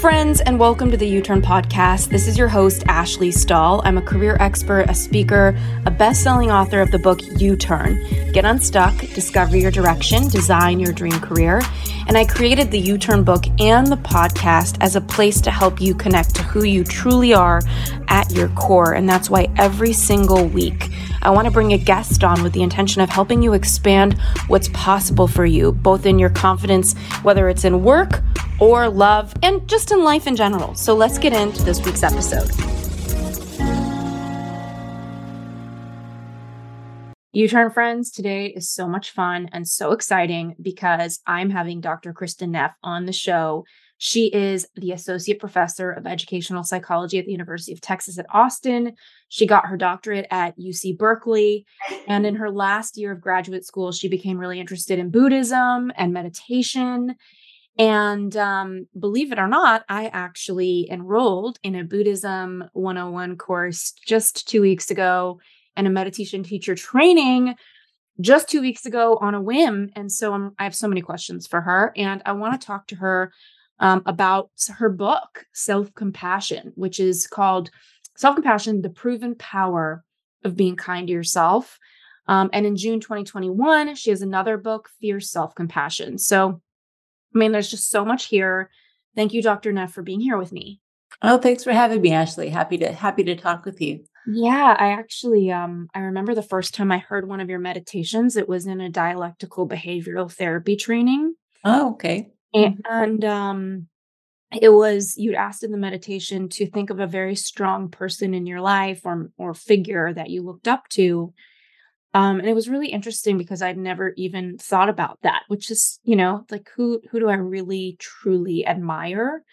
friends, and welcome to the U Turn Podcast. This is your host, Ashley Stahl. I'm a career expert, a speaker, a best selling author of the book U Turn Get Unstuck, Discover Your Direction, Design Your Dream Career. And I created the U Turn book and the podcast as a place to help you connect to who you truly are at your core. And that's why every single week, I want to bring a guest on with the intention of helping you expand what's possible for you, both in your confidence, whether it's in work or love, and just in life in general. So let's get into this week's episode. U Turn friends, today is so much fun and so exciting because I'm having Dr. Kristin Neff on the show. She is the Associate Professor of Educational Psychology at the University of Texas at Austin. She got her doctorate at UC Berkeley. And in her last year of graduate school, she became really interested in Buddhism and meditation. And um, believe it or not, I actually enrolled in a Buddhism 101 course just two weeks ago and a meditation teacher training just two weeks ago on a whim. And so I'm, I have so many questions for her. And I want to talk to her um, about her book, Self Compassion, which is called Self Compassion The Proven Power of Being Kind to Yourself. Um, and in June 2021, she has another book, Fierce Self Compassion. So I mean, there's just so much here. Thank you, Dr. Neff, for being here with me. Oh, thanks for having me, Ashley. Happy to happy to talk with you. Yeah, I actually um I remember the first time I heard one of your meditations, it was in a dialectical behavioral therapy training. Oh, okay. And, and um it was you'd asked in the meditation to think of a very strong person in your life or or figure that you looked up to um, and it was really interesting because I'd never even thought about that, which is, you know, like who who do I really truly admire?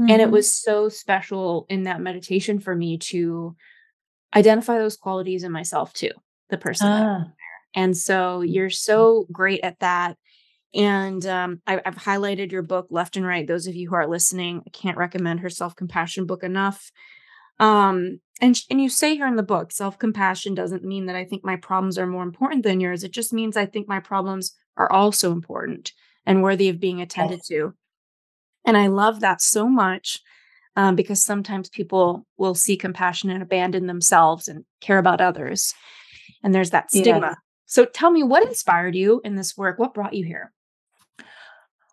Mm-hmm. And it mm-hmm. was so special in that meditation for me to identify those qualities in myself too, the person. Ah. And so you're mm-hmm. so great at that. And um, I, I've highlighted your book left and right. Those of you who are listening, I can't recommend her self compassion book enough. Um, and and you say here in the book, self-compassion doesn't mean that I think my problems are more important than yours. It just means I think my problems are also important and worthy of being attended yes. to. And I love that so much um, because sometimes people will see compassion and abandon themselves and care about others. And there's that stigma. Yeah. So tell me, what inspired you in this work? What brought you here?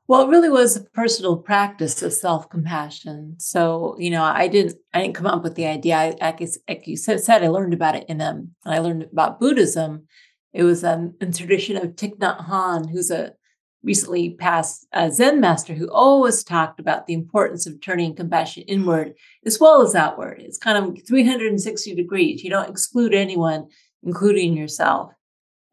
Well, it really was a personal practice of self compassion. So, you know, I didn't, I didn't come up with the idea. I, I guess, like you said, I learned about it in um, I learned about Buddhism. It was um, in tradition of Thich Nhat Hanh, who's a recently passed uh, Zen master who always talked about the importance of turning compassion inward as well as outward. It's kind of 360 degrees. You don't exclude anyone, including yourself.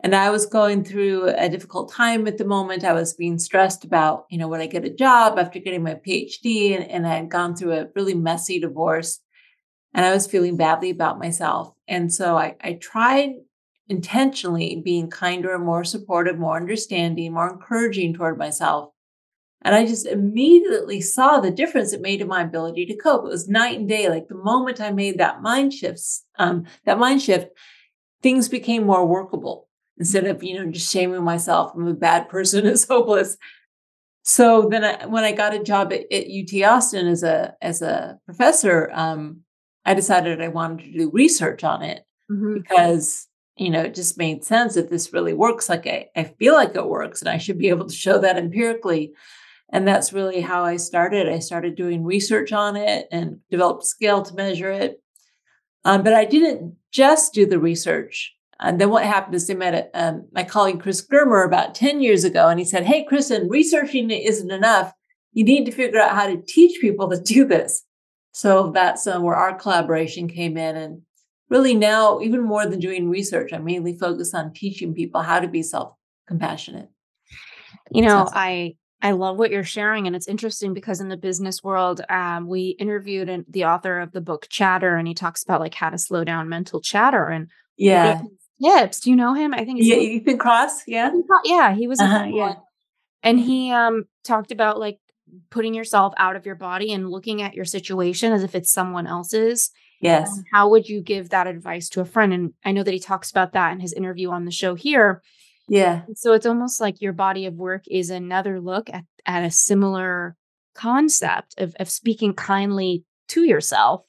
And I was going through a difficult time at the moment. I was being stressed about, you know, would I get a job after getting my PhD? And, and I had gone through a really messy divorce and I was feeling badly about myself. And so I, I tried intentionally being kinder, more supportive, more understanding, more encouraging toward myself. And I just immediately saw the difference it made in my ability to cope. It was night and day. Like the moment I made that mind shifts, um, that mind shift, things became more workable instead of you know just shaming myself i'm a bad person it's hopeless so then I, when i got a job at, at, ut austin as a as a professor um, i decided i wanted to do research on it mm-hmm. because you know it just made sense if this really works like I, I feel like it works and i should be able to show that empirically and that's really how i started i started doing research on it and developed scale to measure it um, but i didn't just do the research and then what happened is they met um, my colleague Chris Germer about 10 years ago, and he said, Hey, Kristin, researching it isn't enough. You need to figure out how to teach people to do this. So that's uh, where our collaboration came in. And really now, even more than doing research, I'm mainly focused on teaching people how to be self compassionate. You know, so, I I love what you're sharing, and it's interesting because in the business world, um, we interviewed an, the author of the book Chatter, and he talks about like how to slow down mental chatter. And yeah, Tips. Do you know him? I think yeah, Ethan Cross. Yeah, yeah, he was. Uh-huh, yeah, and he um talked about like putting yourself out of your body and looking at your situation as if it's someone else's. Yes. Um, how would you give that advice to a friend? And I know that he talks about that in his interview on the show here. Yeah. So it's almost like your body of work is another look at at a similar concept of, of speaking kindly to yourself.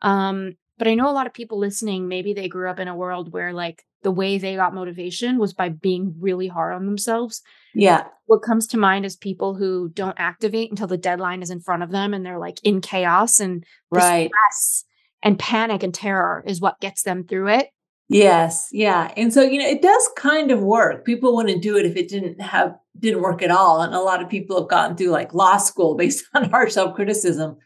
Um, but I know a lot of people listening, maybe they grew up in a world where like the way they got motivation was by being really hard on themselves. Yeah. What comes to mind is people who don't activate until the deadline is in front of them and they're like in chaos and right. stress and panic and terror is what gets them through it. Yes, yeah. And so, you know, it does kind of work. People wouldn't do it if it didn't have didn't work at all. And a lot of people have gotten through like law school based on harsh self-criticism.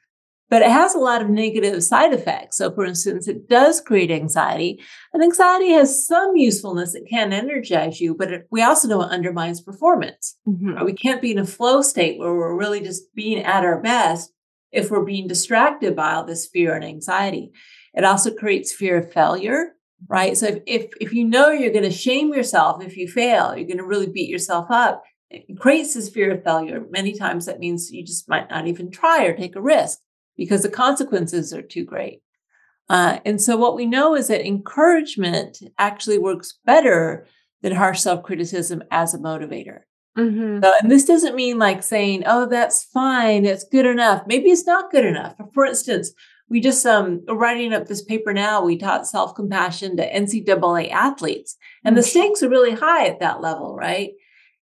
But it has a lot of negative side effects. So for instance, it does create anxiety. And anxiety has some usefulness. It can energize you, but it, we also know it undermines performance. Mm-hmm. We can't be in a flow state where we're really just being at our best if we're being distracted by all this fear and anxiety. It also creates fear of failure right? So if, if, if you know you're going to shame yourself if you fail, you're going to really beat yourself up. It creates this fear of failure. Many times that means you just might not even try or take a risk because the consequences are too great. Uh, and so what we know is that encouragement actually works better than harsh self-criticism as a motivator. Mm-hmm. So, and this doesn't mean like saying, "Oh, that's fine, it's good enough." Maybe it's not good enough. For instance, we just um writing up this paper now we taught self-compassion to ncaa athletes and the mm. stakes are really high at that level right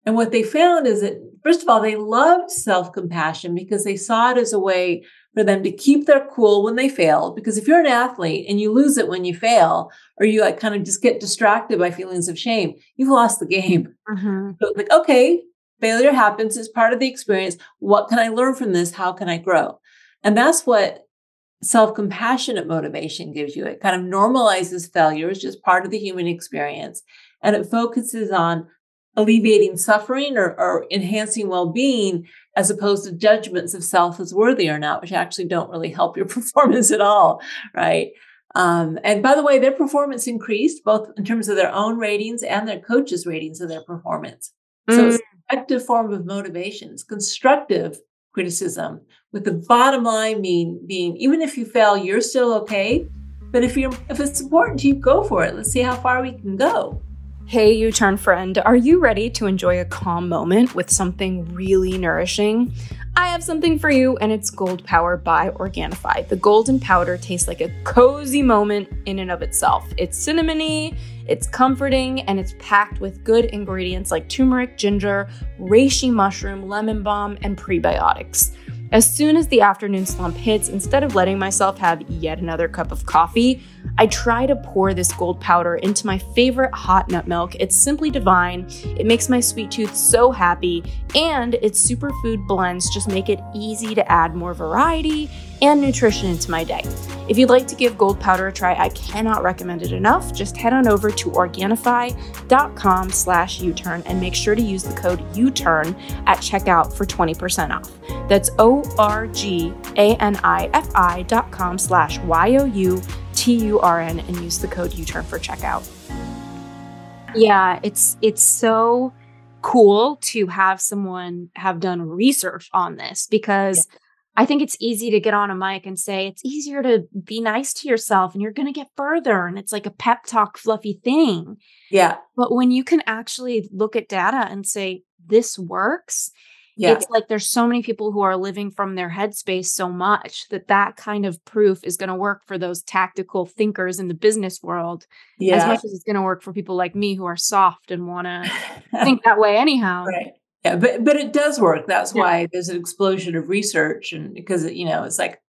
and what they found is that first of all they loved self-compassion because they saw it as a way for them to keep their cool when they fail. because if you're an athlete and you lose it when you fail or you like kind of just get distracted by feelings of shame you've lost the game mm-hmm. so like okay failure happens it's part of the experience what can i learn from this how can i grow and that's what self compassionate motivation gives you. It kind of normalizes failure as just part of the human experience. And it focuses on alleviating suffering or, or enhancing well being as opposed to judgments of self as worthy or not, which actually don't really help your performance at all. Right. Um, and by the way, their performance increased both in terms of their own ratings and their coaches' ratings of their performance. So mm. it's an effective form of motivation. It's constructive criticism, with the bottom line being being even if you fail, you're still okay. But if you're if it's important to you, go for it. Let's see how far we can go. Hey, U Turn friend, are you ready to enjoy a calm moment with something really nourishing? I have something for you, and it's Gold Power by Organifi. The golden powder tastes like a cozy moment in and of itself. It's cinnamony, it's comforting, and it's packed with good ingredients like turmeric, ginger, reishi mushroom, lemon balm, and prebiotics. As soon as the afternoon slump hits, instead of letting myself have yet another cup of coffee, I try to pour this gold powder into my favorite hot nut milk. It's simply divine. It makes my sweet tooth so happy, and its superfood blends just make it easy to add more variety and nutrition into my day. If you'd like to give gold powder a try, I cannot recommend it enough. Just head on over to Organifi.com slash U-turn and make sure to use the code U-turn at checkout for 20% off. That's O-R-G-A-N-I-F-I dot com slash Y-O-U-T-U-R-N and use the code U-turn for checkout. Yeah, it's it's so cool to have someone have done research on this because yeah I think it's easy to get on a mic and say it's easier to be nice to yourself and you're going to get further. And it's like a pep talk, fluffy thing. Yeah. But when you can actually look at data and say, this works, yeah. it's like there's so many people who are living from their headspace so much that that kind of proof is going to work for those tactical thinkers in the business world yeah. as much as it's going to work for people like me who are soft and want to think that way anyhow. Right. Yeah, but but it does work. That's yeah. why there's an explosion of research, and because you know it's like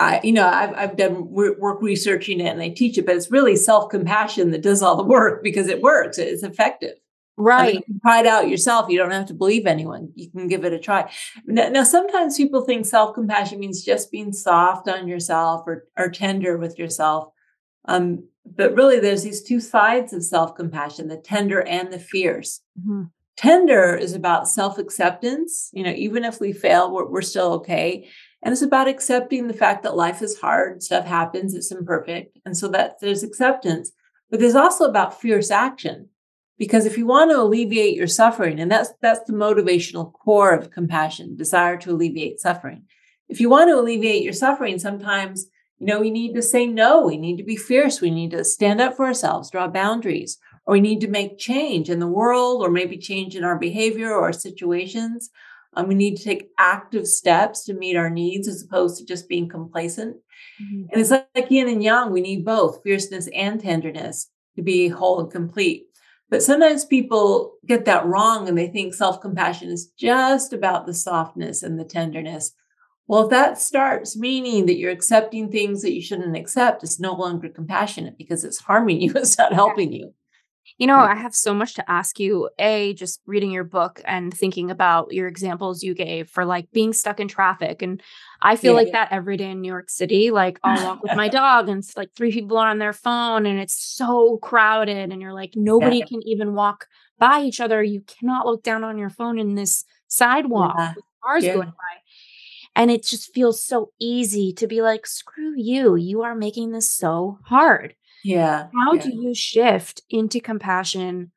I, you know, I've, I've done work researching it and I teach it, but it's really self compassion that does all the work because it works. It's effective. Right. try it out yourself. You don't have to believe anyone. You can give it a try. Now, now sometimes people think self compassion means just being soft on yourself or, or tender with yourself. Um, but really, there's these two sides of self compassion the tender and the fierce. Mm-hmm. Tender is about self acceptance. You know, even if we fail, we're, we're still okay. And it's about accepting the fact that life is hard, stuff happens, it's imperfect. And so that there's acceptance. But there's also about fierce action. Because if you want to alleviate your suffering, and that's that's the motivational core of compassion, desire to alleviate suffering. If you want to alleviate your suffering, sometimes you know we need to say no, we need to be fierce, we need to stand up for ourselves, draw boundaries or we need to make change in the world or maybe change in our behavior or our situations. Um, we need to take active steps to meet our needs as opposed to just being complacent. Mm-hmm. And it's like, like yin and yang. We need both fierceness and tenderness to be whole and complete. But sometimes people get that wrong and they think self compassion is just about the softness and the tenderness. Well, if that starts meaning that you're accepting things that you shouldn't accept, it's no longer compassionate because it's harming you, it's not helping you. You know, I have so much to ask you. A, just reading your book and thinking about your examples you gave for like being stuck in traffic. And I feel yeah, like yeah. that every day in New York City. Like I'll walk with my dog and it's like three people are on their phone and it's so crowded. And you're like, nobody yeah. can even walk by each other. You cannot look down on your phone in this sidewalk with cars going by. And it just feels so easy to be like, screw you. You are making this so hard. Yeah. How yeah. do you shift into compassion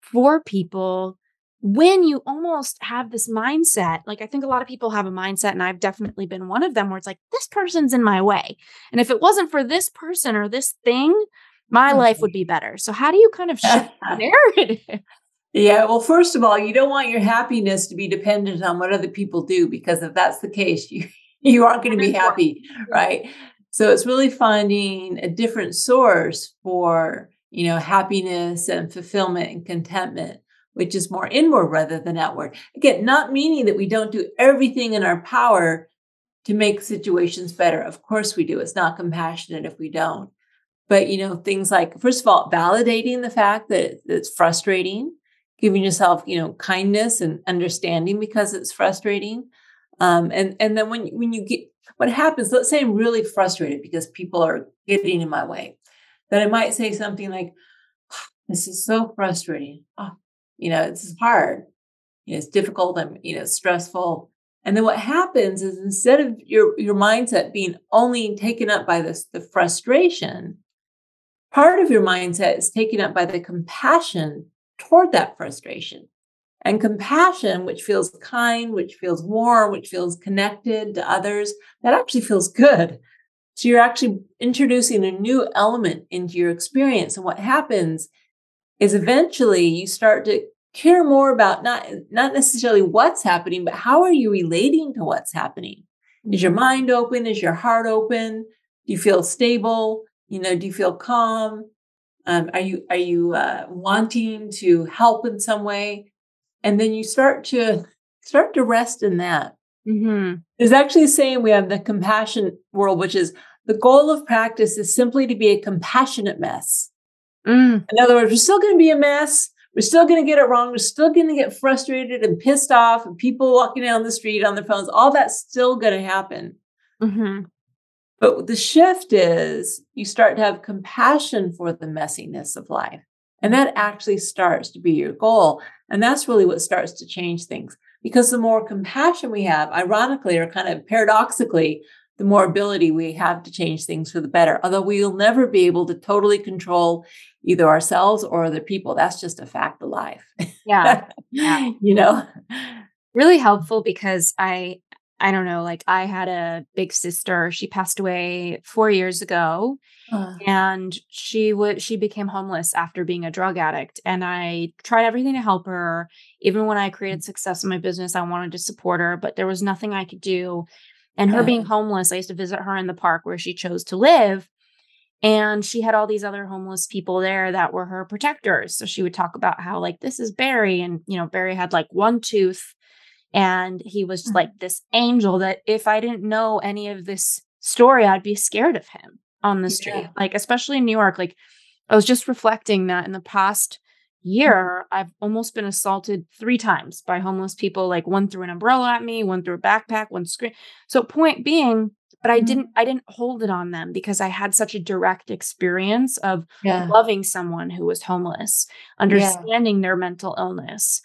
for people when you almost have this mindset? Like, I think a lot of people have a mindset, and I've definitely been one of them where it's like, this person's in my way. And if it wasn't for this person or this thing, my mm-hmm. life would be better. So, how do you kind of shift the narrative? Yeah, well, first of all, you don't want your happiness to be dependent on what other people do because if that's the case, you you aren't going to be happy, right? So it's really finding a different source for, you know, happiness and fulfillment and contentment, which is more inward rather than outward. Again, not meaning that we don't do everything in our power to make situations better. Of course we do. It's not compassionate if we don't. But, you know, things like, first of all, validating the fact that it's frustrating, giving yourself, you know, kindness and understanding because it's frustrating. Um, and and then when when you get what happens, let's say I'm really frustrated because people are getting in my way, then I might say something like, ah, This is so frustrating. Oh, you know, it's hard. You know, it's difficult. I'm, you know, stressful. And then what happens is instead of your your mindset being only taken up by this the frustration, part of your mindset is taken up by the compassion toward that frustration. And compassion, which feels kind, which feels warm, which feels connected to others, that actually feels good. So you're actually introducing a new element into your experience. And what happens is eventually you start to care more about not, not necessarily what's happening, but how are you relating to what's happening? Is your mind open? Is your heart open? Do you feel stable? You know, do you feel calm? Um, are you are you uh, wanting to help in some way? And then you start to start to rest in that. Mm-hmm. There's actually a saying we have the compassion world, which is the goal of practice is simply to be a compassionate mess. Mm. In other words, we're still going to be a mess. We're still going to get it wrong. We're still going to get frustrated and pissed off, and people walking down the street on their phones. All that's still going to happen. Mm-hmm. But the shift is you start to have compassion for the messiness of life. And that actually starts to be your goal. And that's really what starts to change things. Because the more compassion we have, ironically or kind of paradoxically, the more ability we have to change things for the better. Although we'll never be able to totally control either ourselves or other people. That's just a fact of life. Yeah. yeah. you know, really helpful because I, I don't know, like I had a big sister. She passed away four years ago. Uh. And she would she became homeless after being a drug addict. And I tried everything to help her. Even when I created mm. success in my business, I wanted to support her, but there was nothing I could do. And her being homeless, I used to visit her in the park where she chose to live. And she had all these other homeless people there that were her protectors. So she would talk about how, like, this is Barry. And, you know, Barry had like one tooth and he was mm-hmm. like this angel that if I didn't know any of this story, I'd be scared of him on the street. Yeah. Like, especially in New York. Like, I was just reflecting that in the past mm-hmm. year, I've almost been assaulted three times by homeless people. Like, one threw an umbrella at me, one threw a backpack, one screen. So, point being, but I mm-hmm. didn't I didn't hold it on them because I had such a direct experience of yeah. loving someone who was homeless, understanding yeah. their mental illness.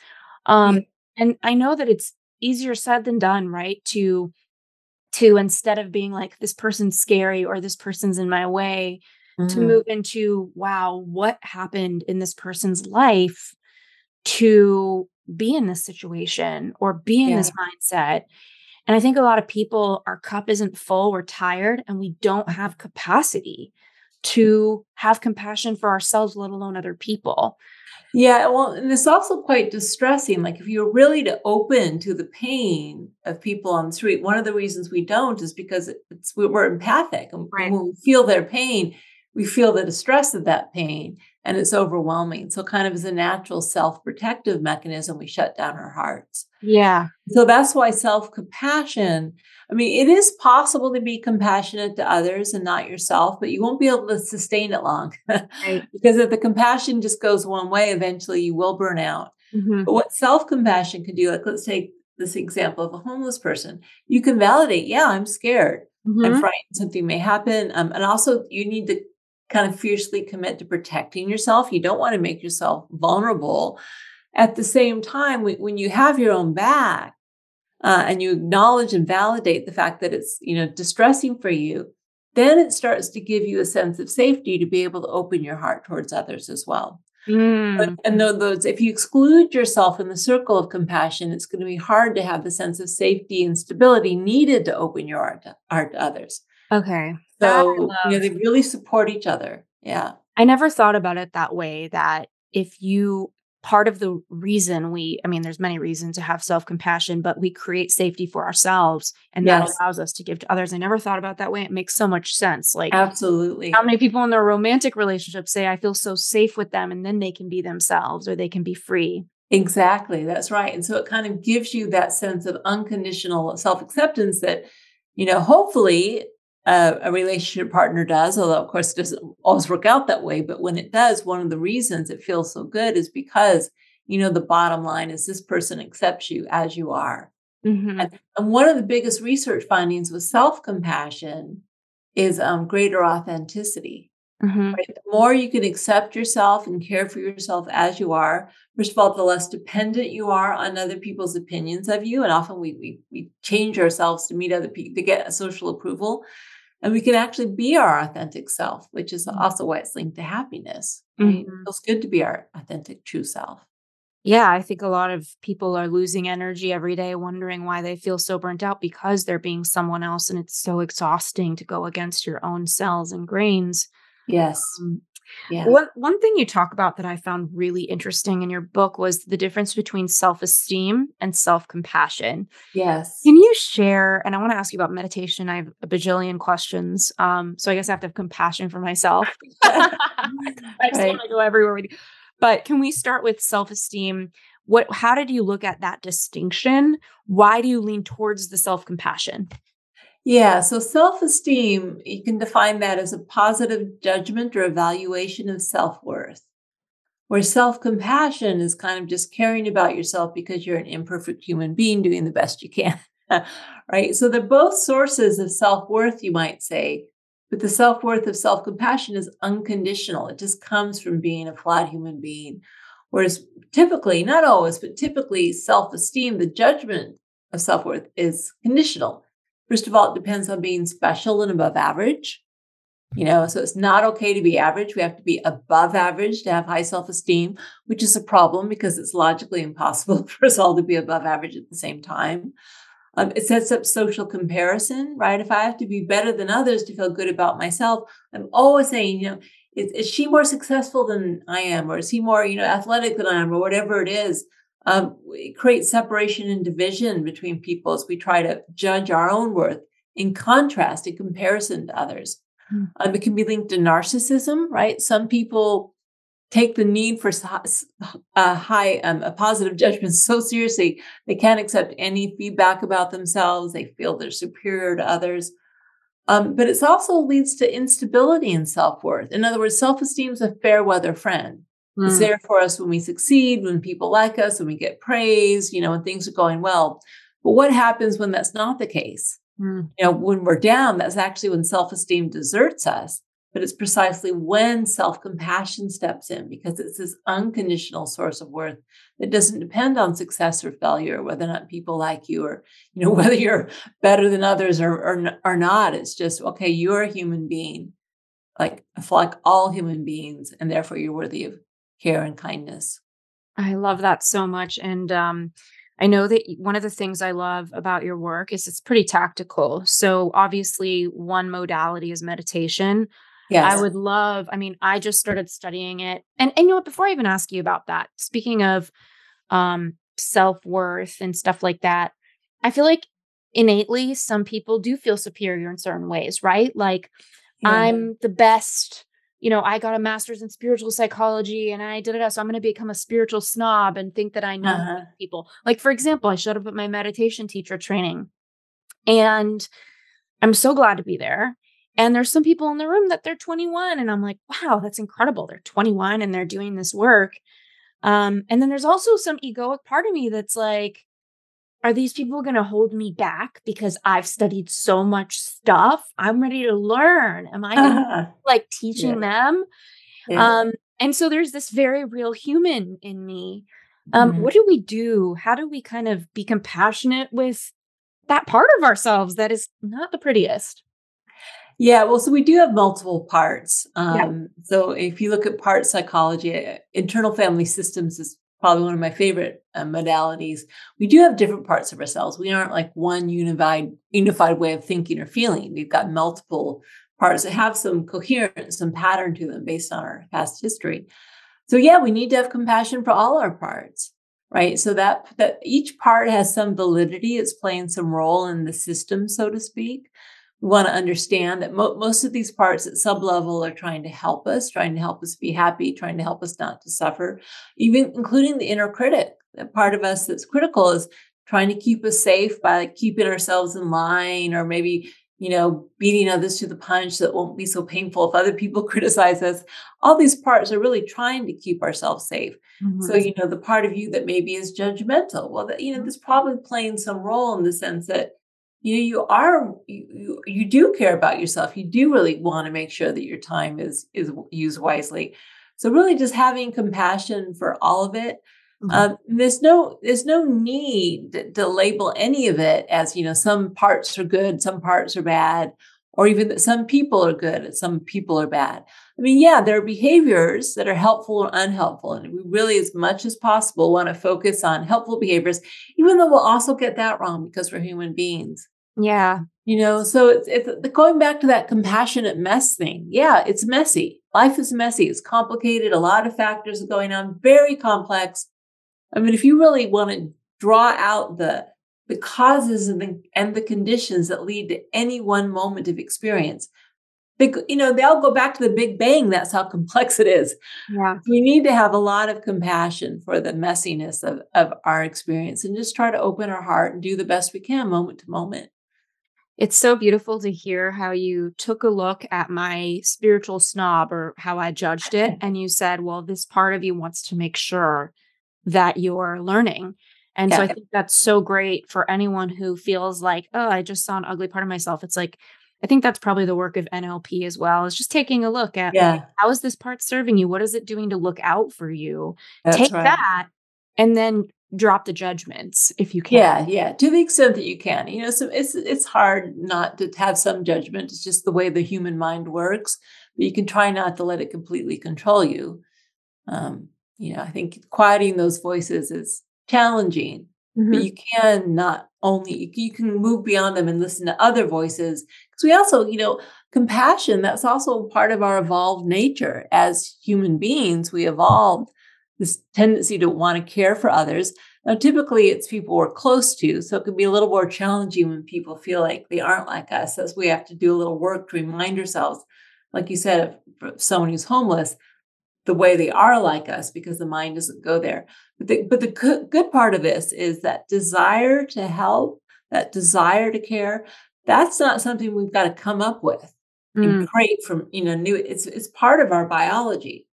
Um, and I know that it's easier said than done, right? To to instead of being like this person's scary or this person's in my way, mm-hmm. to move into wow, what happened in this person's life to be in this situation or be in yeah. this mindset. And I think a lot of people, our cup isn't full, we're tired, and we don't have capacity to have compassion for ourselves, let alone other people. Yeah, well, and it's also quite distressing. Like if you're really to open to the pain of people on the street, one of the reasons we don't is because it's we're empathic, and Right. when we feel their pain, we feel the distress of that pain, and it's overwhelming. So, kind of as a natural self-protective mechanism, we shut down our hearts. Yeah. So that's why self-compassion. I mean, it is possible to be compassionate to others and not yourself, but you won't be able to sustain it long. Right. because if the compassion just goes one way, eventually you will burn out. Mhm. But what self compassion can do, like let's take this example of a homeless person, you can validate, yeah, I'm scared. I'm Mhm. frightened something may happen. Um, and also, you need to kind of fiercely commit to protecting yourself. You don't want to make yourself vulnerable. At the same time, when, you have your own back uh, and you acknowledge and validate the fact that it's you know distressing for you, then it starts to give you a sense of safety to be able to open your heart towards others as well. But, Mm. and though those, if you exclude yourself in the circle of compassion, it's going to be hard to have the sense of safety and stability needed to open your heart to, heart to others. Okay. So, you know, they really support each other. Yeah. I never thought about it that way that if you part of the reason we I mean there's many reasons to have self-compassion but we create safety for ourselves and that allows us to give to others. I never thought about that way. It makes so much sense. Like Absolutely. how many people in their romantic relationships say I feel so safe with them and then they can be themselves or they can be free. Exactly. That's right. And so it kind of gives you that sense of unconditional self acceptance that, you know, hopefully uh, a relationship partner does, although of course it doesn't always work out that way. But when it does, one of the reasons it feels so good is because, you know, the bottom line is this person accepts you as you are. Mhm. And, and one of the biggest research findings with self compassion is um, greater authenticity. Mhm. Right? The more you can accept yourself and care for yourself as you are, first of all, the less dependent you are on other people's opinions of you. And often we we, we change ourselves to meet other people to get social approval. And we can actually be our authentic self, which is Mm. also why it's linked to happiness. Right? It Mhm. feels good to be our authentic true self. Yeah, I think a lot of people are losing energy every day, wondering why they feel so burnt out because they're being someone else. And it's so exhausting to go against your own cells and grains. Yes. Um, Yeah. one, one thing you talk about that I found really interesting in your book was the difference between self esteem and self compassion. Yes. Can you share? And I want to ask you about meditation. I have a bajillion questions. Um, so I guess I have to have compassion for myself. I just Right. want to go everywhere with you. But can we start with self-esteem? What how did you look at that distinction? Why do you lean towards the self-compassion? Yeah, so self esteem, you can define that as a positive judgment or evaluation of self worth, where self compassion is kind of just caring about yourself because you're an imperfect human being doing the best you can. right? So they're both sources of self worth, you might say, but the self worth of self compassion is unconditional. It just comes from being a flawed human being. Whereas typically, not always, but typically, self esteem, the judgment of self worth is conditional. First of all, it depends on being special and above average. You know, so it's not okay to be average. We have to be above average to have high self esteem, which is a problem because it's logically impossible for us all to be above average at the same time. Um, it sets up social comparison, right? If I have to be better than others to feel good about myself, I'm always saying, you know, is, is she more successful than I am, or is he more, you know, athletic than I am, or whatever it is? Um, it creates separation and division between people as we try to judge our own worth in contrast, in comparison to others. Hmm. Um, it can be linked to narcissism, right? Some people take the need for a high, um, a positive judgment so seriously they can't accept any feedback about themselves. They feel they're superior to others. Um, but it also leads to instability in self worth. In other words, self esteem is a fair weather friend. It's Mm, there for us when we succeed, when people like us, when we get praise, you know, when things are going well. But what happens when that's not the case? mm, You know, when we're down, that's actually when self esteem deserts us. But it's precisely when self compassion steps in because it's this unconditional source of worth that doesn't depend on success or failure, whether or not people like you or, you know, whether you're better than others or, or, or not. It's just, okay, you're a human being, like, like all human beings, and therefore you're worthy of care and kindness. I love that so much. And um, I know that one of the things I love about your work is it's pretty tactical. So obviously, one modality is meditation. Yeah. I would love, I mean, I just started studying it. And, and you know what, before I even ask you about that, speaking of um self-worth and stuff like that, I feel like innately some people do feel superior in certain ways, right? Like yeah. I'm the best you know, I got a master's in spiritual psychology and I did it. So I'm going to become a spiritual snob and think that I know uh-huh. people. Like, for example, I showed up at my meditation teacher training and I'm so glad to be there. And there's some people in the room that they're 21 and I'm like, wow, that's incredible. They're 21 and they're doing this work. Um, and then there's also some egoic part of me that's like, are these people going to hold me back because I've studied so much stuff? I'm ready to learn. Am I gonna, like teaching yeah. them? Yeah. Um, and so there's this very real human in me. Um, mm-hmm. What do we do? How do we kind of be compassionate with that part of ourselves that is not the prettiest? Yeah, well, so we do have multiple parts. Um, yeah. So if you look at part psychology, eh, internal family systems is probably one of my favorite uh, modalities. We do have different parts of ourselves. We aren't like one unified unified way of thinking or feeling. We've got multiple parts that have some coherence, some pattern to them based on our past history. So yeah, we need to have compassion for all our parts, right? So that that each part has some validity. It's playing some role in the system, so to speak we want to understand that mo- most of these parts at sub level are trying to help us, trying to help us be happy, trying to help us not to suffer, even including the inner critic. That part of us that's critical is trying to keep us safe by like keeping ourselves in line or maybe you know beating others to the punch that won't be so painful if other people criticize us all these parts are really trying to keep ourselves safe mm-hmm. so you know the part of you that maybe is judgmental well that you know this probably playing some role in the sense that you you are you, you do care about yourself. You do really want to make sure that your time is is used wisely. So really just having compassion for all of it. Mm-hmm. um, there's no there's no need to, to, label any of it as you know some parts are good some parts are bad or even that some people are good some people are bad i mean yeah there are behaviors that are helpful or unhelpful and we really as much as possible want to focus on helpful behaviors even though we'll also get that wrong because we're human beings yeah. You know, so it's, it's going back to that compassionate mess thing. Yeah, it's messy. Life is messy. It's complicated. A lot of factors are going on, very complex. I mean, if you really want to draw out the the causes and the, and the conditions that lead to any one moment of experience, you know, they all go back to the Big Bang. That's how complex it is. Yeah. We need to have a lot of compassion for the messiness of, of our experience and just try to open our heart and do the best we can moment to moment. It's so beautiful to hear how you took a look at my spiritual snob or how I judged it. And you said, well, this part of you wants to make sure that you're learning. And yeah. so I think that's so great for anyone who feels like, oh, I just saw an ugly part of myself. It's like, I think that's probably the work of NLP as well, is just taking a look at yeah. like, how is this part serving you? What is it doing to look out for you? That's Take right. that and then drop the judgments if you can. Yeah, yeah, to the extent that you can. You know, so it's it's hard not to have some judgment. It's just the way the human mind works. But you can try not to let it completely control you. Um, you know, I think quieting those voices is challenging, mm-hmm. but you can not only you can move beyond them and listen to other voices because we also, you know, compassion. That's also part of our evolved nature as human beings. We evolved this tendency to want to care for others. Now, typically it's people we're close to, so it can be a little more challenging when people feel like they aren't like us, as we have to do a little work to remind ourselves, like you said, if someone who's homeless, the way they are like us because the mind doesn't go there. But the, but the good, good part of this is that desire to help, that desire to care, that's not something we've got to come up with mm. and create from, you know, new. It's it's part of our biology.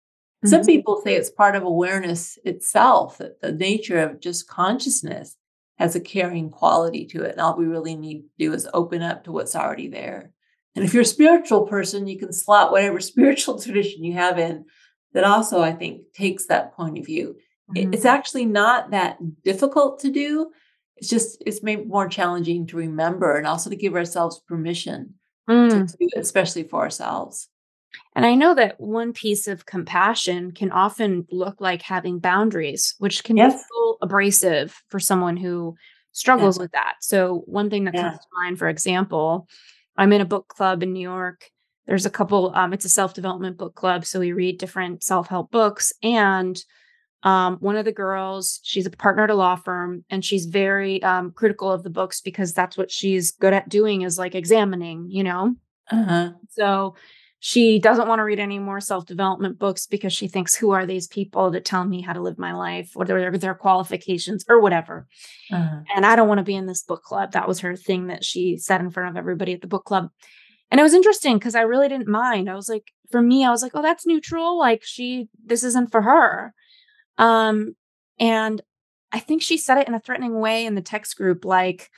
Some mm-hmm. people say it's part of awareness itself, that the nature of just consciousness has a caring quality to it. And all we really need to do is open up to what's already there. And if you're a spiritual person, you can slot whatever spiritual tradition you have in that also, I think, takes that point of view. Mm-hmm. It's actually not that difficult to do. It's just, it's maybe more challenging to remember and also to give ourselves permission mm. to do it, especially for ourselves. And I know that one piece of compassion can often look like having boundaries, which can yes. be abrasive for someone who struggles yeah. with that. So, one thing that yeah. comes to mind, for example, I'm in a book club in New York there's a couple um, it's a self-development book club so we read different self-help books and um, one of the girls she's a partner at a law firm and she's very um, critical of the books because that's what she's good at doing is like examining you know uh-huh. so she doesn't want to read any more self-development books because she thinks who are these people to tell me how to live my life what are their qualifications or whatever uh-huh. and i don't want to be in this book club that was her thing that she said in front of everybody at the book club and it was interesting because I really didn't mind. I was like, for me, I was like, oh, that's neutral. Like she, this isn't for her. Um, and I think she said it in a threatening way in the text group, like,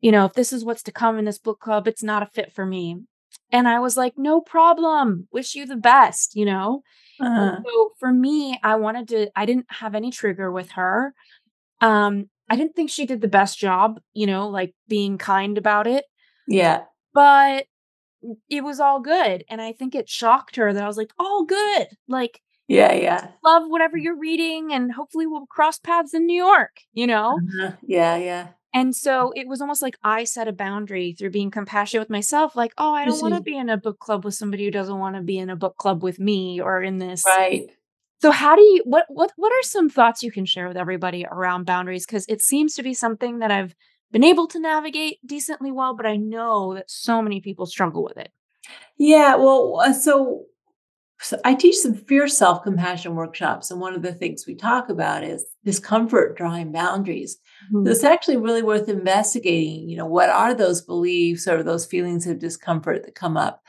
you know, if this is what's to come in this book club, it's not a fit for me. And I was like, no problem. Wish you the best, you know? Uh-huh. So for me, I wanted to, I didn't have any trigger with her. Um, I didn't think she did the best job, you know, like being kind about it. Yeah. But it was all good. And I think it shocked her that I was like, all good. Like, yeah, yeah. Love whatever you're reading, and hopefully we'll cross paths in New York, you know? Uh-huh. Yeah, yeah. And so it was almost like I set a boundary through being compassionate with myself, like, oh, I don't want to be in a book club with somebody who doesn't want to be in a book club with me or in this. Right. So how do you what what what are some thoughts you can share with everybody around boundaries? Because it seems to be something that I've been able to navigate decently well, but I know that so many people struggle with it. Yeah, well, uh, so, so I teach some fierce self compassion workshops, and one of the things we talk about is discomfort drawing boundaries. Mm-hmm. So it's actually really worth investigating. You know, what are those beliefs or those feelings of discomfort that come up?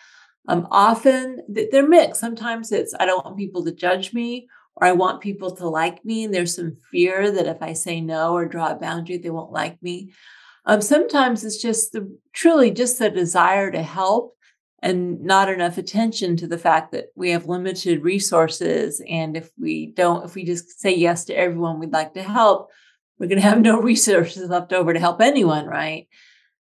Um, often they're mixed. Sometimes it's I don't want people to judge me, or I want people to like me, and there's some fear that if I say no or draw a boundary, they won't like me. Um, sometimes it's just the truly just the desire to help and not enough attention to the fact that we have limited resources and if we don't if we just say yes to everyone we'd like to help we're going to have no resources left over to help anyone right?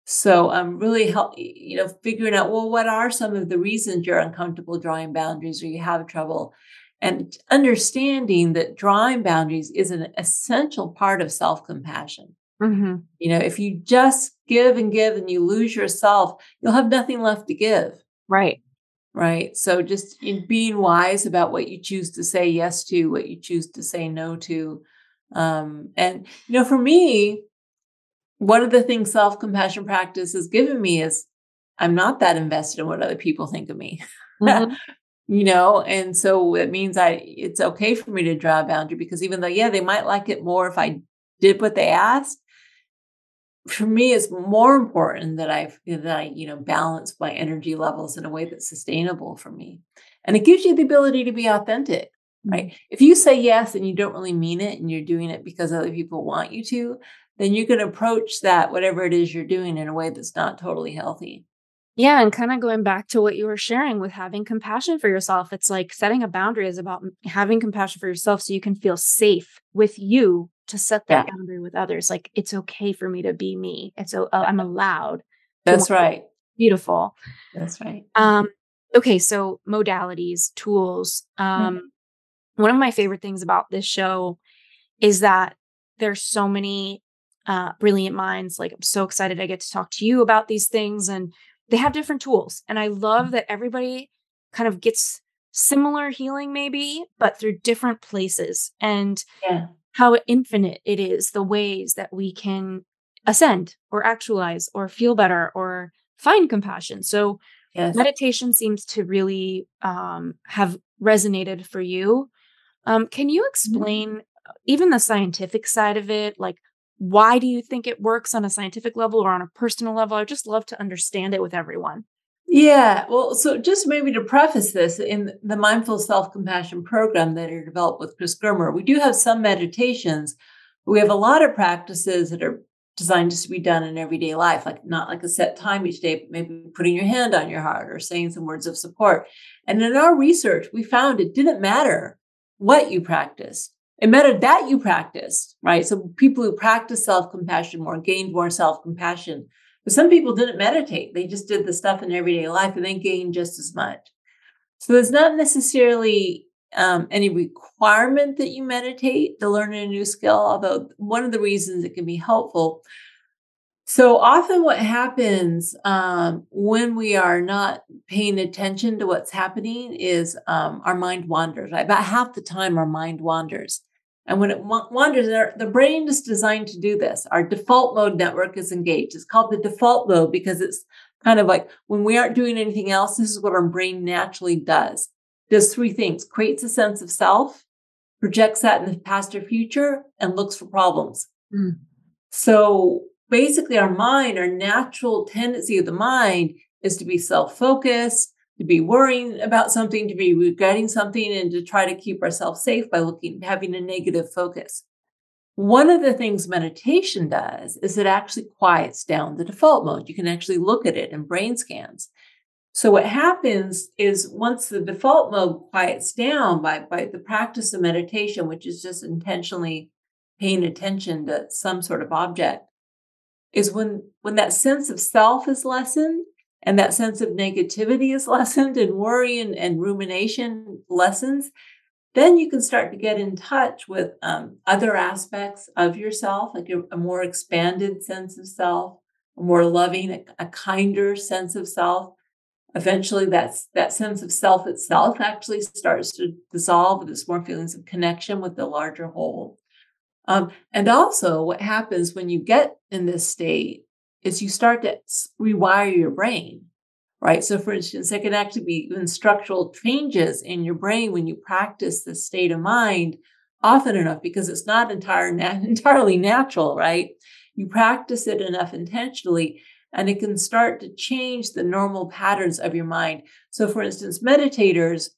So i'm um, really help you know figuring out well what are some of the reasons you're uncomfortable drawing boundaries or you have trouble? And understanding that drawing boundaries is an essential part of self-compassion Mm-hmm. You know, if you just give and give and you lose yourself, you'll have nothing left to give. Right. Right. So just in being wise about what you choose to say yes to, what you choose to say no to. Um, and, you know, for me, one of the things self compassion practice has given me is I'm not that invested in what other people think of me. Mm-hmm. you know and so it means i it's okay for me to draw a boundary because even though yeah they might like it more if i did what they asked for me it's more important that i that i you know balance my energy levels in a way that's sustainable for me. And it gives you the ability to be authentic right? Mm-hmm. if you say yes and you don't really mean it and you're doing it because other people want you to then you can approach that whatever it is you're doing in a way that's not totally healthy. Yeah and kind of going back to what you were sharing with having compassion for yourself it's like setting a boundary is about having compassion for yourself so you can feel safe with you to set that yeah. boundary with others. Like it's okay for me to be me. It's uh, I'm allowed. That's right. Beautiful. That's right. Um, okay, so modalities, tools. Um, mm-hmm. one of my favorite things about this show is that there's so many uh, brilliant minds. Like I'm so excited I get to talk to you about these things, and they have different tools. And I love mm-hmm. that everybody kind of gets similar healing, maybe, but through different places. And yeah how infinite it is the ways that we can ascend or actualize or feel better or find compassion. So yes. meditation seems to really um, have resonated for you. Um, can you mm-hmm. explain mm-hmm. even the scientific side of it? Like, why do you think it works on a scientific level or on a personal level? I'd just love to understand it with everyone. Yeah, well, so just maybe to preface this, in the Mindful Self Compassion program that are developed with Chris Germer, we do have some meditations. we have a lot of practices that are designed just to be done in everyday life, like not like a set time each day, but maybe putting your hand on your heart or saying some words of support. And in our research, we found it didn't matter what you practiced. It mattered that you practiced, right? So people who practice self compassion more gained more self compassion some people didn't meditate. They just did the stuff in everyday life and they gained just as much. So there's not necessarily um, any requirement that you meditate to learn a new skill, although one of the reasons it can be helpful So often, what happens um, when we are not paying attention to what's happening is um, our mind wanders. About half the time, our mind wanders. And when it wanders, the brain is designed to do this. Our default mode network is engaged. It's called the default mode because it's kind of like when we aren't doing anything else, this is what our brain naturally does. Does three things creates a sense of self, projects that in the past or future, and looks for problems. Mm. So basically our mind, our natural tendency of the mind is to be self-focused, to be worrying about something, to be regretting something, and to try to keep ourselves safe by looking, having a negative focus. One of the things meditation does is it actually quiets down the default mode. You can actually look at it in brain scans. So what happens is once the default mode quiets down by, by the practice of meditation, which is just intentionally paying attention to some sort of object, is when when that sense of self is lessened and that sense of negativity is lessened and worry and, and rumination lessens then you can start to get in touch with um, other aspects of yourself like a, a, more expanded sense of self a more loving a, a kinder sense of self. Eventually that's that sense of self itself actually starts to dissolve there's more feelings of connection with the larger whole. Um, and also, what happens when you get in this state is you start to rewire your brain, right? So, for instance, there can actually be even structural changes in your brain when you practice this state of mind often enough because it's not entire, entirely natural, right? You practice it enough intentionally, and it can start to change the normal patterns of your mind. So, for instance, meditators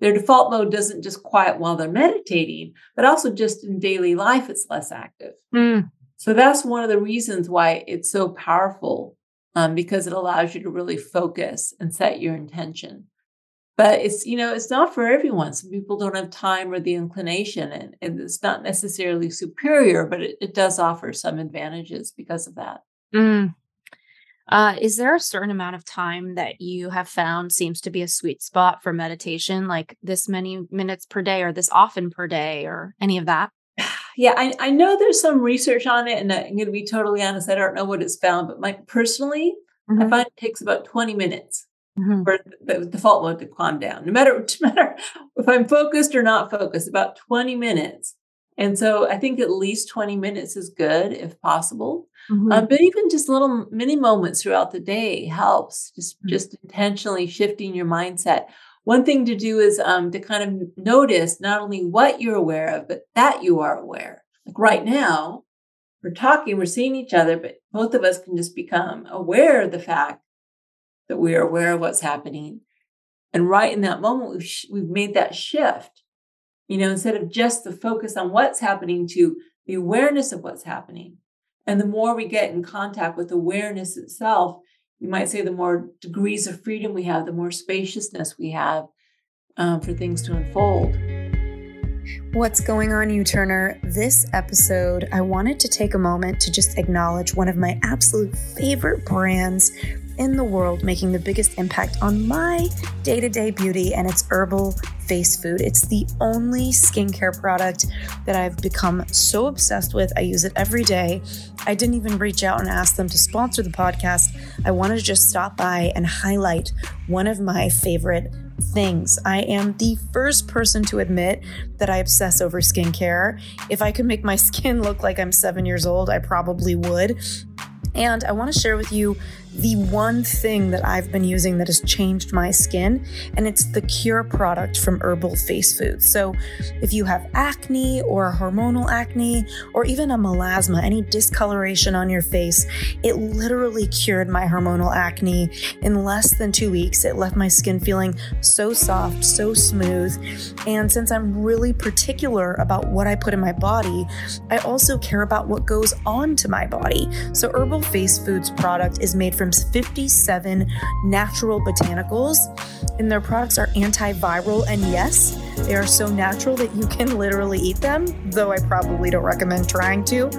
their default mode doesn't just quiet while they're meditating, but also just in daily life, it's less active. Mm. So that's one of the reasons why it's so powerful um, because it allows you to really focus and set your intention. But it's, you know, it's not for everyone. Some people don't have time or the inclination, and, and it's not necessarily superior, but it, it, does offer some advantages because of that. Mm. Uh, is there a certain amount of time that you have found seems to be a sweet spot for meditation, like this many minutes per day or this often per day or any of that? Yeah, I, I know there's some research on it, and I'm going to be totally honest, I don't know what it's found, but my personally, mm-hmm. I find it takes about 20 minutes mm-hmm. for the default mode to calm down. No matter, no matter if I'm focused or not focused, about 20 minutes. And so I think at least 20 minutes is good if possible. Mm-hmm. Um, but even just little mini moments throughout the day helps. Just mm-hmm. just intentionally shifting your mindset. One thing to do is um, to kind of notice not only what you're aware of, but that you are aware. Like right now, we're talking, we're seeing each other, but both of us can just become aware of the fact that we are aware of what's happening. And right in that moment, we've, sh- we've made that shift. You know, instead of just the focus on what's happening to the awareness of what's happening. And the more we get in contact with awareness itself, you might say the more degrees of freedom we have, the more spaciousness we have um, for things to unfold. What's going on, YouTurner? This episode, I wanted to take a moment to just acknowledge one of my absolute favorite brands in the world making the biggest impact on my day to day beauty, and it's Herbal Face Food. It's the only skincare product that I've become so obsessed with. I use it every day. I didn't even reach out and ask them to sponsor the podcast. I wanted to just stop by and highlight one of my favorite things. I am the first person to admit that I obsess over skincare. If I could make my skin look like I'm seven years old, I probably would. And I want to share with you the one thing that I've been using that has changed my skin, and it's the Cure product from Herbal Face Foods. So, if you have acne or hormonal acne, or even a melasma, any discoloration on your face, it literally cured my hormonal acne in less than two weeks. It left my skin feeling so soft, so smooth. And since I'm really particular about what I put in my body, I also care about what goes on to my body. So, Herbal Face Foods product is made from 57 natural botanicals, and their products are antiviral. And yes, they are so natural that you can literally eat them, though I probably don't recommend trying to.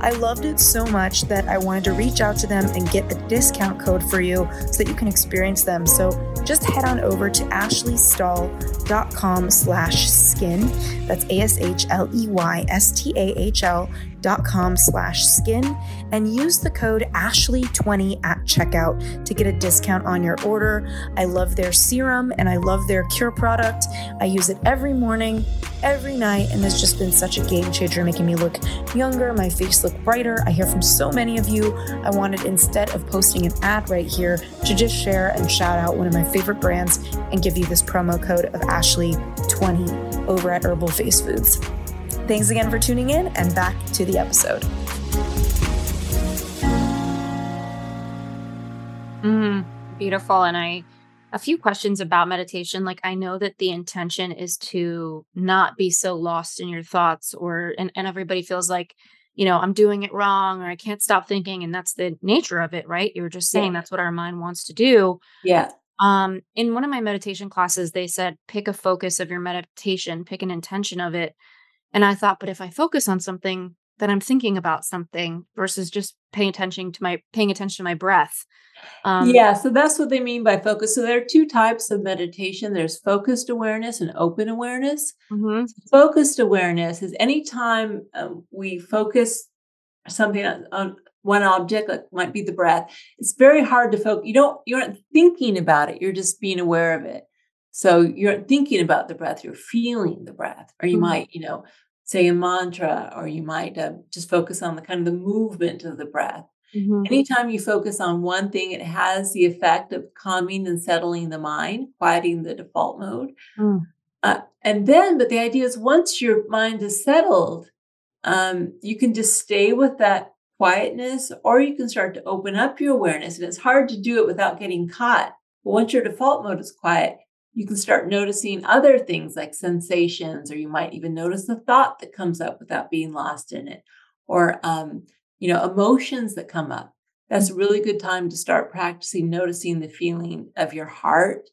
I loved it so much that I wanted to reach out to them and get a discount code for you so that you can experience them. So just head on over to ashleystahl.com slash skin. That's A-S-H-L-E-Y-S-T-A-H-L com slash skin and use the code Ashley20 at checkout to get a discount on your order. I love their serum and I love their cure product. I use it every morning, every night, and it's just been such a game changer, making me look younger, my face look brighter. I hear from so many of you. I wanted, instead of posting an ad right here, to just share and shout out one of my favorite brands and give you this promo code of Ashley20 over at Herbal Face Foods. Thanks again for tuning in and back to the episode. Mm, beautiful. And I, a few questions about meditation. Like, I know that the intention is to not be so lost in your thoughts, or, and, and everybody feels like, you know, I'm doing it wrong or I can't stop thinking. And that's the nature of it, right? You were just saying yeah. that's what our mind wants to do. Yeah. Um, in one of my meditation classes, they said, pick a focus of your meditation, pick an intention of it. And I thought, but if I focus on something, then I'm thinking about something versus just paying attention to my paying attention to my breath. Um, yeah, so that's what they mean by focus. So there are two types of meditation. There's focused awareness and open awareness. Mm-hmm. Focused awareness is anytime uh, we focus something on, on, one object, like might be the breath. It's very hard to focus. You don't. You aren't thinking about it. You're just being aware of it. So you're thinking about the breath. You're feeling the breath, or you mm-hmm. might, you know, say a mantra, or you might uh, just focus on the kind of the movement of the breath. Mm-hmm. Anytime you focus on one thing, it has the effect of calming and settling the mind, quieting the default mode. Mm. Uh, and then, but the idea is once your mind is settled, um, you can just stay with that quietness, or you can start to open up your awareness. And it's hard to do it without getting caught. But once your default mode is quiet, you can start noticing other things like sensations, or you might even notice the thought that comes up without being lost in it, or um, you know, emotions that come up. That's a really good time to start practicing noticing the feeling of your heart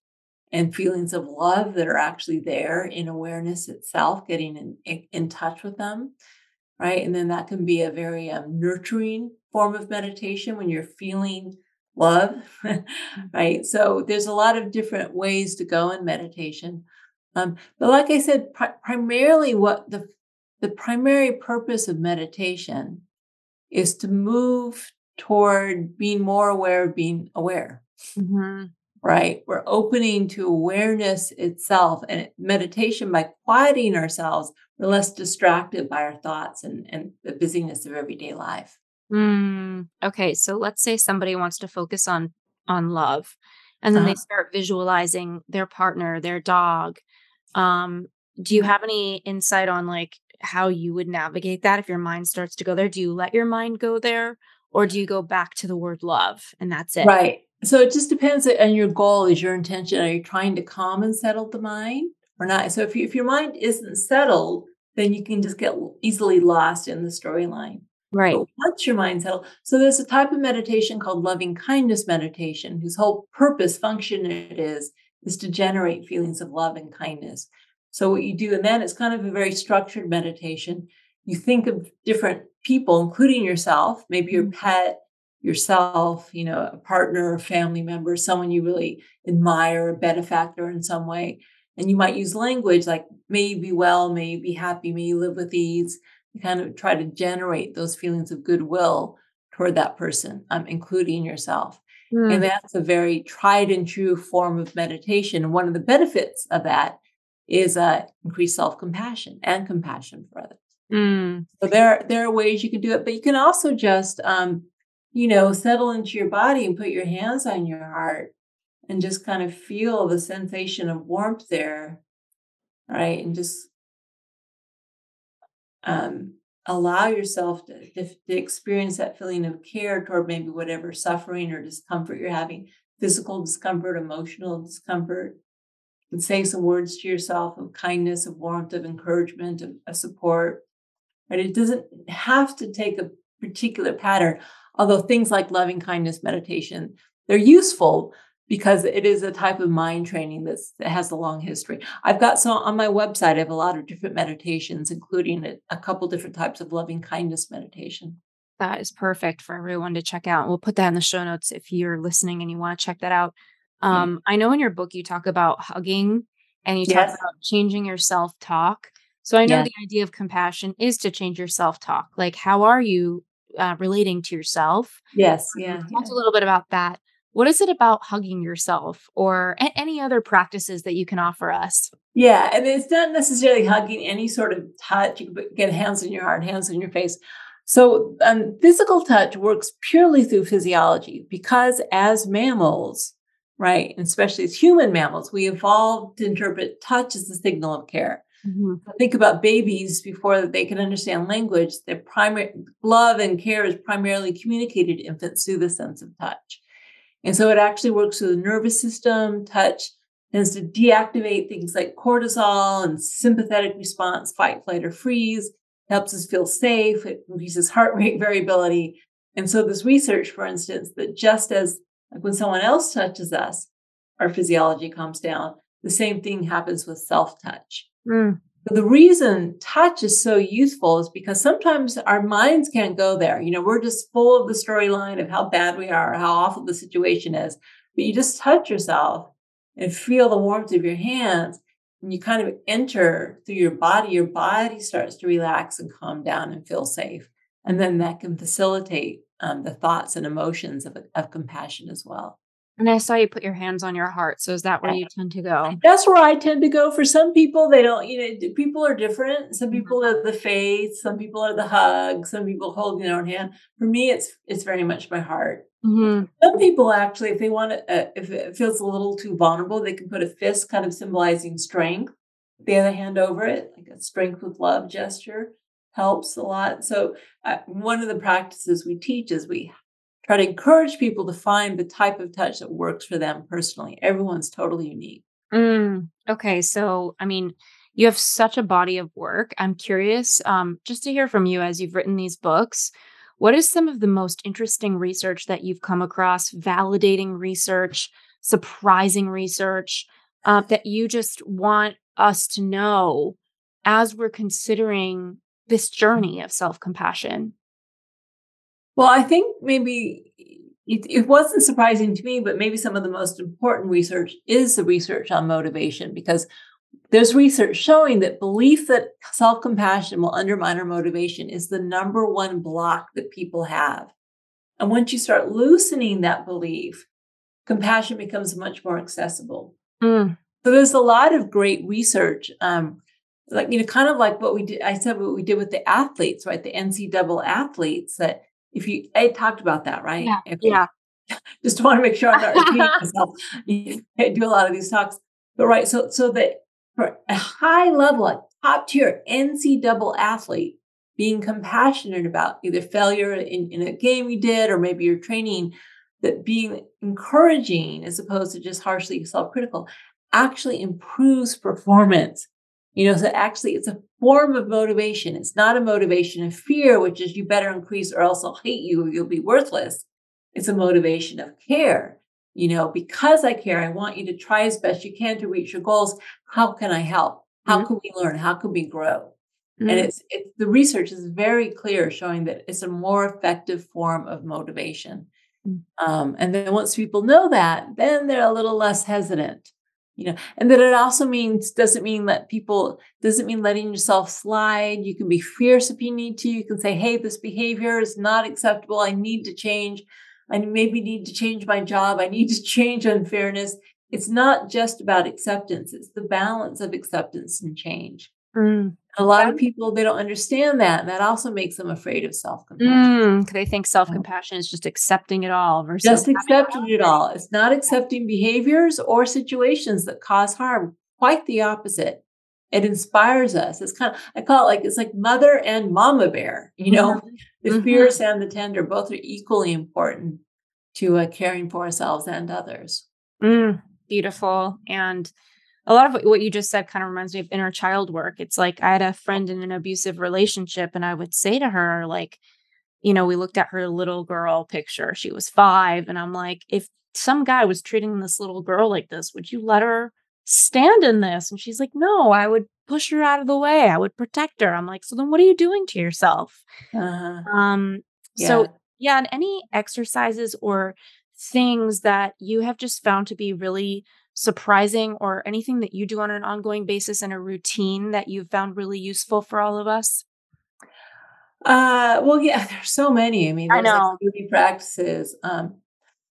and feelings of love that are actually there in awareness itself, getting in, in, in touch with them, right? And then that can be a very um, nurturing form of meditation when you're feeling love, mm-hmm. right? So there's a lot of different ways to go in meditation. Um, but like I said, pri- primarily what the the primary purpose of meditation is to move toward being more aware of being aware. Mm-hmm. Right? We're opening to awareness itself and meditation by quieting ourselves, we're less distracted by our thoughts and, and the busyness of everyday life. Mm, okay, so let's say somebody wants to focus on on love, and then uh-huh. they start visualizing their partner, their dog. Um, do you have any insight on like how you would navigate that if your mind starts to go there? Do you let your mind go there, or do you go back to the word love and that's it? Right. So it just depends on your goal. Is your intention? Are you trying to calm and settle the mind or not? So if you, if your mind isn't settled, then you can just get easily lost in the storyline. Right. But once your mind settled, so there's a type of meditation called loving kindness meditation, whose whole purpose, function it is, is to generate feelings of love and kindness. So what you do, and then it's kind of a very structured meditation. You think of different people, including yourself, maybe your mm-hmm. pet, yourself, you know, a partner, a family member, someone you really admire, a benefactor in some way. And you might use language like, may you be well, may you be happy, may you live with ease, kind of try to generate those feelings of goodwill toward that person, um, including yourself. Mm. And that's a very tried and true form of meditation. And one of the benefits of that is uh, increased self compassion and compassion for others. Mm. So there, there are ways you can do it, but you can also just, um, you know, settle into your body and put your hands on your heart and just kind of feel the sensation of warmth there, right? And just um, allow yourself to, to, to, experience that feeling of care toward maybe whatever suffering or discomfort you're having physical discomfort, emotional discomfort. And say some words to yourself of kindness, of warmth, of encouragement, of, of support. Right? It doesn't have to take a particular pattern, although things like loving kindness meditation, they're useful, because it is a type of mind training that's, that has a long history. I've got so on my website, I have a lot of different meditations, including a, a couple different types of loving kindness meditation. That is perfect for everyone to check out. We'll put that in the show notes if you're listening and you want to check that out. Um, mm I know in your book you talk about hugging and you talk yes. about changing your self talk. So I know Yeah. the idea of compassion is to change your self talk. Like, how are you uh, relating to yourself? Yes. Yeah. talked a little bit about that. What is it about hugging yourself or a- any other practices that you can offer us? Yeah, and it's not necessarily hugging any sort of touch. You can get hands in your heart, hands in your face. So, um, physical touch works purely through physiology because as mammals, right, and especially as human mammals, we evolved to interpret touch as a signal of care. Think about babies before they can understand language. Their primary love and care is primarily communicated to infants through the sense of touch. And so it actually works with the nervous system. Touch tends to deactivate things like cortisol and sympathetic response, fight, flight, or freeze. Helps us feel safe. It increases heart rate variability. And so this research, for instance, that just as like when someone else touches us, our physiology calms down. The same thing happens with self-touch. Mm. But the reason touch is so useful is because sometimes our minds can't go there. You know, we're just full of the storyline of how bad we are, how awful the situation is. But you just touch yourself and feel the warmth of your hands, and you kind of enter through your body. Your body starts to relax and calm down and feel safe. And then that can facilitate um, the thoughts and emotions of, of compassion as well. And I saw you put your hands on your heart. So is that where you tend to go? That's where I tend to go. For some people, they don't, you know, people are different. Some people are the faith, some people are the hug, some people holding their own hand. For me, it's it's very much my heart. Mhm. Some people actually, if they want to, uh, if it feels a little too vulnerable, they can put a fist kind of symbolizing strength, the other hand over it, like a strength with love gesture helps a lot. So, uh, one of the practices we teach is we try to encourage people to find the type of touch that works for them personally. Everyone's totally unique. Mm. Okay. So, I mean, you have such a body of work. I'm curious um, just to hear from you as you've written these books. What is some of the most interesting research that you've come across, validating research, surprising research uh, that you just want us to know as we're considering this journey of self compassion? Well, I think maybe it, it wasn't surprising to me, but maybe some of the most important research is the research on motivation because there's research showing that belief that self compassion will undermine our motivation is the number one block that people have. And once you start loosening that belief, compassion becomes much more accessible. Mm. So there's a lot of great research, um, like you know, kind of like what we did. I said what we did with the athletes, right? The NC double athletes. That if you, I talked about that, right? Yeah. Okay. Yeah. Just want to make sure I'm not repeating myself. I do a lot of these talks, but right. So so that for a high level, a top tier NC double athlete, being compassionate about either failure in, in a game you did or maybe you're training, that being encouraging as opposed to just harshly self-critical actually improves performance. You know, so actually it's a form of motivation. It's not a motivation of fear, which is you better increase or else I'll hate you or you'll be worthless. It's a motivation of care. You know, because I care, I want you to try as best you can to reach your goals. How can I help? How Mhm. can we learn? How can we grow? And Mm. it's, it's the research is very clear showing that it's a more effective form of motivation. Mm. Um, and then once people know that, then they're a little less hesitant, you know. And then it also means doesn't mean that people doesn't mean letting yourself slide. You can be fierce if you need to. You can say, "Hey, this behavior is not acceptable. I need to change. I maybe need to change my job. I need to change unfairness." It's not just about acceptance; it's the balance of acceptance and change. Mm. A lot of people they don't understand that, and that also makes them afraid of self-compassion. Mm. They think self compassion is just accepting it all versus Just accepting it all. It's not accepting behaviors or situations that cause harm. Quite the opposite. It inspires us. It's kind of I call it like it's like mother and mama bear. You know, Mhm. the Mhm. fierce and the tender both are equally important to uh, caring for ourselves and others. Mm, beautiful. And a lot of what, you just said kind of reminds me of inner child work. It's like I had a friend in an abusive relationship, and I would say to her, like, you know, we looked at her little girl picture. She was five. And I'm like, if some guy was treating this little girl like this, would you let her stand in this? And she's like, no, I would push her out of the way. I would protect her. I'm like, so then what are you doing to yourself? Uh-huh. Um, so Yeah. yeah, and any exercises or things that you have just found to be really surprising or anything that you do on an ongoing basis and a routine that you've found really useful for all of us? Uh, well, yeah, there's so many. I mean, I there's know. like practices. Um,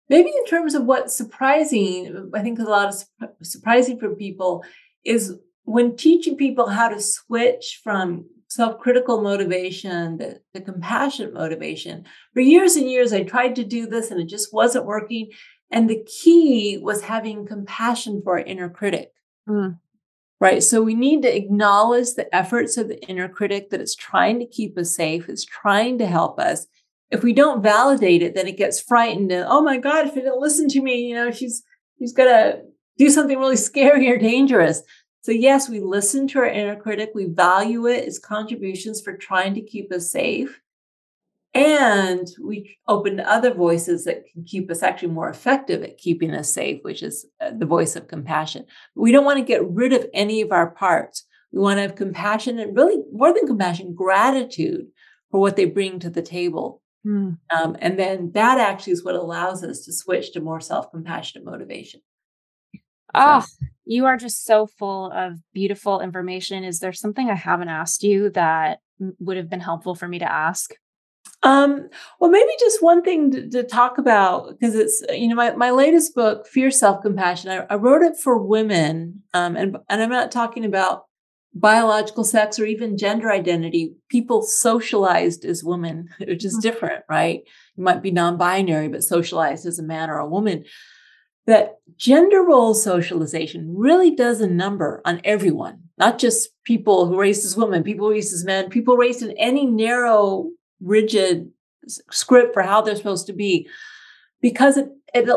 maybe in terms of what's surprising, I think a lot of surp- surprising for people is when teaching people how to switch from self-critical motivation to, to compassionate motivation. For years and years, I tried to do this and it just wasn't working. And the key was having compassion for our inner critic. Mm. Right. So we need to acknowledge the efforts of the inner critic that it's trying to keep us safe, is trying to help us. If we don't validate it, then it gets frightened and oh my God, if it didn't listen to me, you know, she's she's gonna do something really scary or dangerous. So yes, we listen to our inner critic, we value it, its contributions for trying to keep us safe. And we open to other voices that can keep us actually more effective at keeping us safe, which is uh, the voice of compassion. We don't want to get rid of any of our parts. We want to have compassion and really more than compassion, gratitude for what they bring to the table. Mm. Um, and then that actually is what allows us to switch to more self compassionate motivation. Oh, you are just so full of beautiful information. Is there something I haven't asked you that would have been helpful for me to ask? Um, well, maybe just one thing to, to talk about because it's you know my, my latest book, Fierce Self Compassion. I, I wrote it for women, um, and and I'm not talking about biological sex or even gender identity. People socialized as women, which is Mhm. different, right? You might be non-binary, but socialized as a man or a woman. That gender role socialization really does a number on everyone, not just people who raised as women, people raised as men, people raised in any narrow rigid script for how they're supposed to be. Because it, it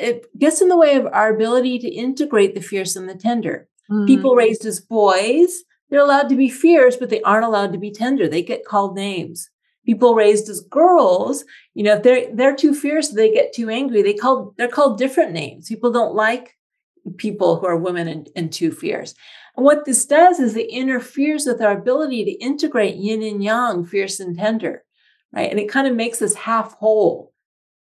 it gets in the way of our ability to integrate the fierce and the tender. Mm. people raised as boys they're allowed to be fierce but they aren't allowed to be tender. They get called names. People raised as girls you know if they're they're too fierce they get too angry. They call they're called different names. People don't like people who are women and, and too fierce. And what this does is it interferes with our ability to integrate yin and yang fierce and tender right? And it kind of makes us half whole.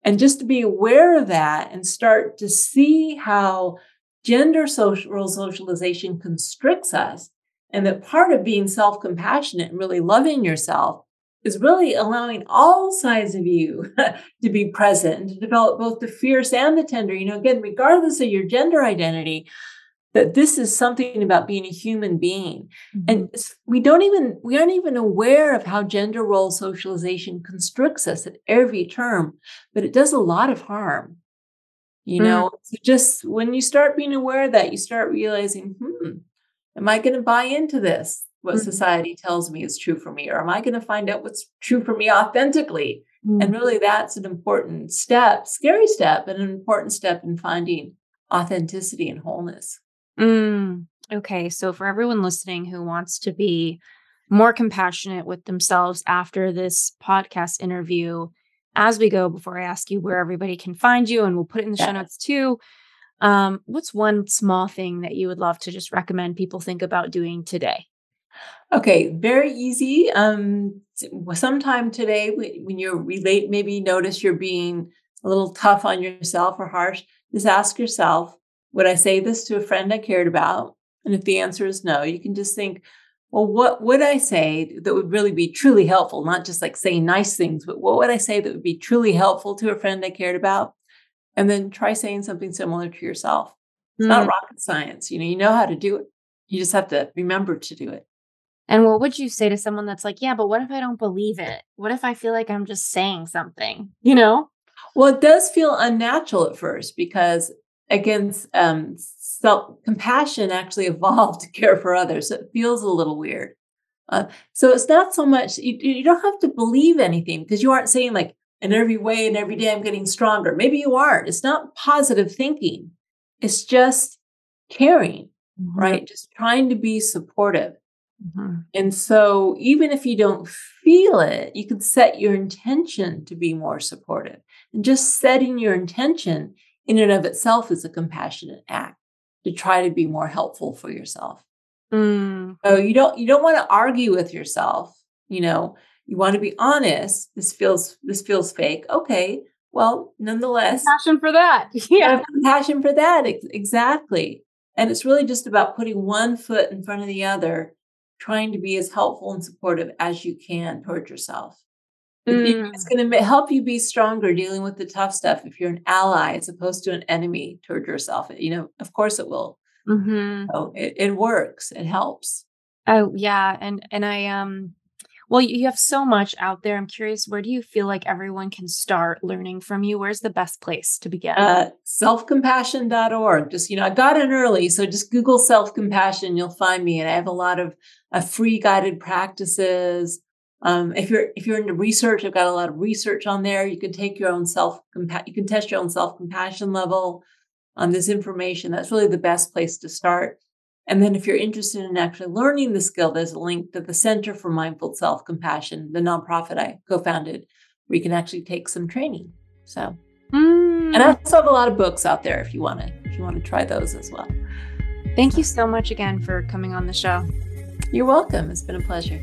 And just to be aware of that and start to see how gender social socialization constricts us and that part of being self-compassionate and really loving yourself is really allowing all sides of you to be present and to develop both the fierce and the tender. You know again regardless of your gender identity that this is something about being a human being Mhm. and we don't even we aren't even aware of how gender role socialization constricts us at every term but it does a lot of harm you Mm. know so just when you start being aware of that you start realizing hmm am i going to buy into this what Mhm. society tells me is true for me or am i going to find out what's true for me authentically Mm. and really that's an important step scary step but an important step in finding authenticity and wholeness Mm. Okay. So, for everyone listening who wants to be more compassionate with themselves after this podcast interview, as we go, before I ask you where everybody can find you, and we'll put it in the show notes too, um, what's one small thing that you would love to just recommend people think about doing today? Okay, very easy. Um, sometime today, when you relate, maybe notice you're being a little tough on yourself or harsh. Just ask yourself, would I say this to a friend I cared about? And if the answer is no, you can just think, well, what would I say that would really be truly helpful? Not just like saying nice things, but what would I say that would be truly helpful to a friend I cared about? And then try saying something similar to yourself. It's not Mm. rocket science. You know, you know how to do it. You just have to remember to do it. And what would you say to someone that's like, yeah, but what if I don't believe it? What if I feel like I'm just saying something, you know? Well, it does feel unnatural at first because, again, um, self compassion actually evolved to care for others. So it feels a little weird. Uh, so it's not so much, you, you don't have to believe anything because you aren't saying, like, in every way and every day I'm getting stronger. Maybe you aren't. It's not positive thinking, it's just caring, right? Just trying to be supportive. Mhm. And so, even if you don't feel it, you can set your intention to be more supportive. And just setting your intention in and of itself is a compassionate act to try to be more helpful for yourself. Mm. So you don't you don't want to argue with yourself. You know, you want to be honest. This feels this feels fake. Okay, Well, nonetheless, passion for that. Yeah. Passion for that. Exactly. And it's really just about putting one foot in front of the other, trying to be as helpful and supportive as you can towards yourself. Mm. It's going to help you be stronger dealing with the tough stuff if you're an ally as opposed to an enemy toward yourself. You know, of course it will. Mm-hmm. So it, it works. It helps. Oh yeah, and and I um well, you have so much out there. I'm curious, where do you feel like everyone can start learning from you? Where's the best place to begin? Uh, selfcompassion.org. Just, you know, I got in early, so just Google self compassion, you'll find me. And I have a lot of uh, free guided practices. Um, if you're if you're into research, I've got a lot of research on there. You can take your own self you can test your own self compassion level on this information. That's really the best place to start. And then, if you're interested in actually learning the skill, there's a link to the Center for Mindful Self Compassion, the nonprofit I co founded, where you can actually take some training. So, mm. and I also have a lot of books out there if you want to if you want to try those as well. Thank you so much again for coming on the show. You're welcome. It's been a pleasure.